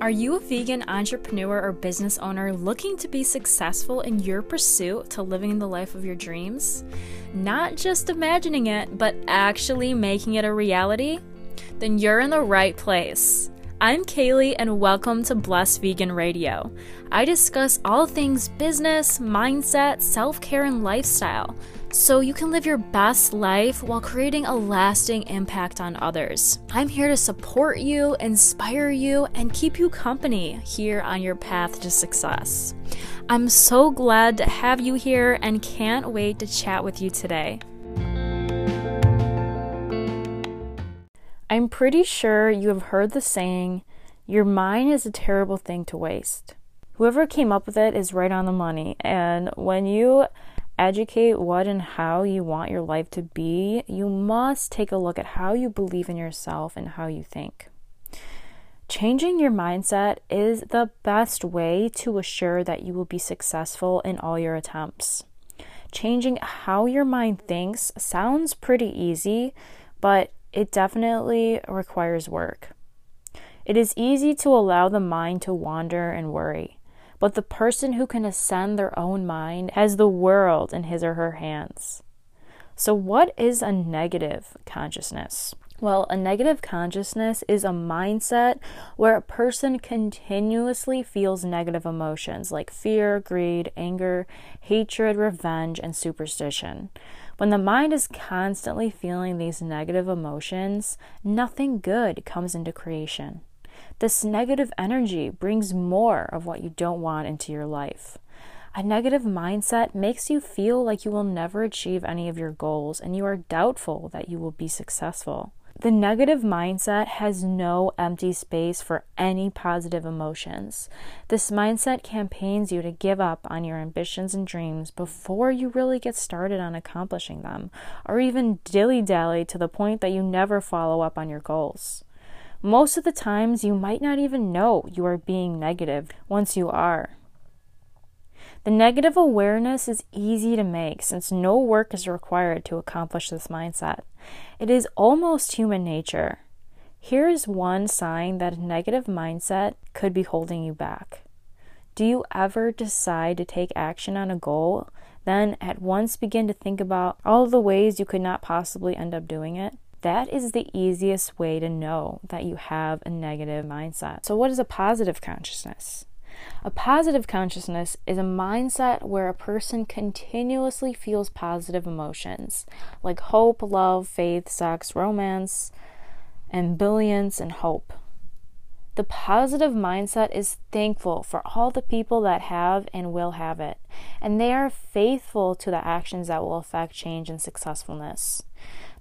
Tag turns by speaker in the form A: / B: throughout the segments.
A: Are you a vegan entrepreneur or business owner looking to be successful in your pursuit to living the life of your dreams? Not just imagining it, but actually making it a reality? Then you're in the right place. I'm Kaylee, and welcome to Blessed Vegan Radio. I discuss all things business, mindset, self care, and lifestyle so you can live your best life while creating a lasting impact on others. I'm here to support you, inspire you, and keep you company here on your path to success. I'm so glad to have you here and can't wait to chat with you today. I'm pretty sure you have heard the saying, your mind is a terrible thing to waste. Whoever came up with it is right on the money. And when you educate what and how you want your life to be, you must take a look at how you believe in yourself and how you think. Changing your mindset is the best way to assure that you will be successful in all your attempts. Changing how your mind thinks sounds pretty easy, but it definitely requires work. It is easy to allow the mind to wander and worry. But the person who can ascend their own mind has the world in his or her hands. So, what is a negative consciousness? Well, a negative consciousness is a mindset where a person continuously feels negative emotions like fear, greed, anger, hatred, revenge, and superstition. When the mind is constantly feeling these negative emotions, nothing good comes into creation. This negative energy brings more of what you don't want into your life. A negative mindset makes you feel like you will never achieve any of your goals and you are doubtful that you will be successful. The negative mindset has no empty space for any positive emotions. This mindset campaigns you to give up on your ambitions and dreams before you really get started on accomplishing them, or even dilly dally to the point that you never follow up on your goals. Most of the times, you might not even know you are being negative once you are. The negative awareness is easy to make since no work is required to accomplish this mindset. It is almost human nature. Here is one sign that a negative mindset could be holding you back. Do you ever decide to take action on a goal, then at once begin to think about all the ways you could not possibly end up doing it? That is the easiest way to know that you have a negative mindset. So, what is a positive consciousness? A positive consciousness is a mindset where a person continuously feels positive emotions like hope, love, faith, sex, romance, ambivalence, and hope. The positive mindset is thankful for all the people that have and will have it, and they are faithful to the actions that will affect change and successfulness.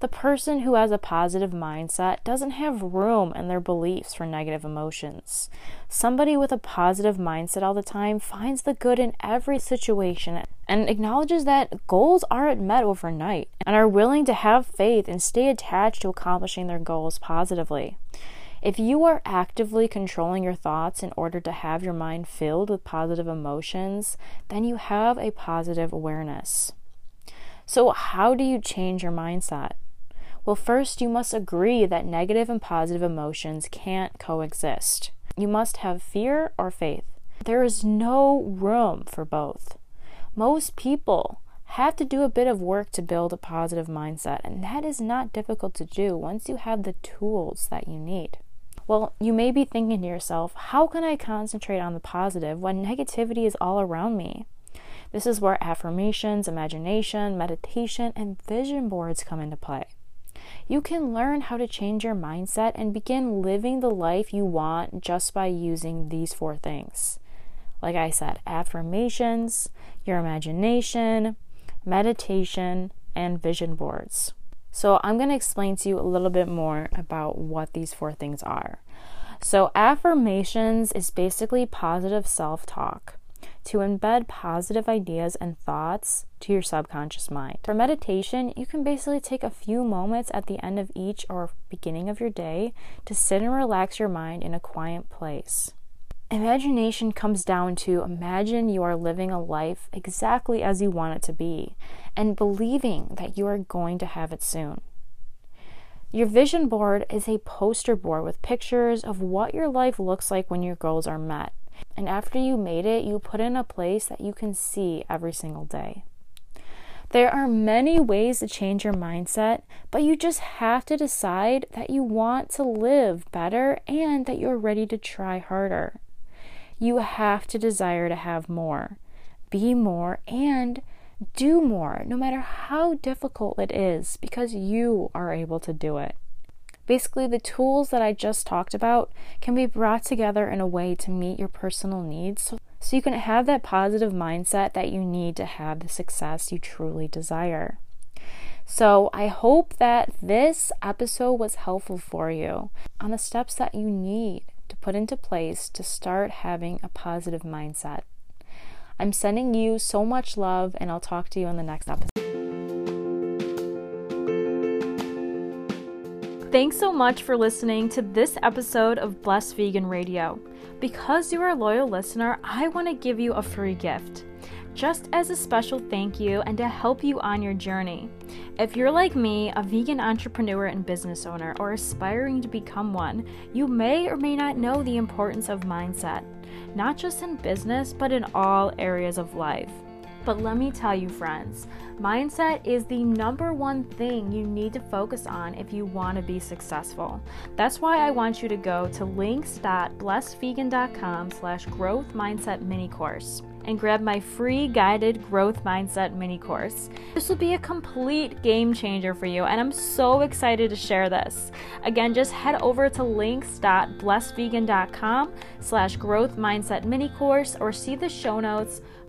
A: The person who has a positive mindset doesn't have room in their beliefs for negative emotions. Somebody with a positive mindset all the time finds the good in every situation and acknowledges that goals aren't met overnight and are willing to have faith and stay attached to accomplishing their goals positively. If you are actively controlling your thoughts in order to have your mind filled with positive emotions, then you have a positive awareness. So, how do you change your mindset? Well, first, you must agree that negative and positive emotions can't coexist. You must have fear or faith. There is no room for both. Most people have to do a bit of work to build a positive mindset, and that is not difficult to do once you have the tools that you need. Well, you may be thinking to yourself, how can I concentrate on the positive when negativity is all around me? This is where affirmations, imagination, meditation, and vision boards come into play you can learn how to change your mindset and begin living the life you want just by using these four things. Like I said, affirmations, your imagination, meditation, and vision boards. So, I'm going to explain to you a little bit more about what these four things are. So, affirmations is basically positive self talk to embed positive ideas and thoughts to your subconscious mind. For meditation, you can basically take a few moments at the end of each or beginning of your day to sit and relax your mind in a quiet place. Imagination comes down to imagine you are living a life exactly as you want it to be and believing that you are going to have it soon. Your vision board is a poster board with pictures of what your life looks like when your goals are met. And after you made it, you put in a place that you can see every single day. There are many ways to change your mindset, but you just have to decide that you want to live better and that you're ready to try harder. You have to desire to have more, be more, and do more, no matter how difficult it is, because you are able to do it. Basically, the tools that I just talked about can be brought together in a way to meet your personal needs so, you can have that positive mindset that you need to have the success you truly desire. So, I hope that this episode was helpful for you on the steps that you need to put into place to start having a positive mindset. I'm sending you so much love, and I'll talk to you in the next episode. Thanks so much for listening to this episode of Blessed Vegan Radio. Because you are a loyal listener, I want to give you a free gift just as a special thank you and to help you on your journey. If you're like me, a vegan entrepreneur and business owner, or aspiring to become one, you may or may not know the importance of mindset, not just in business, but in all areas of life. But let me tell you, friends, mindset is the number one thing you need to focus on if you want to be successful. That's why I want you to go to links.blessedvegan.com slash growth mindset mini course and grab my free guided growth mindset mini course. This will be a complete game changer for you, and I'm so excited to share this. Again, just head over to links.blessedvegan.com slash growth mindset mini course or see the show notes,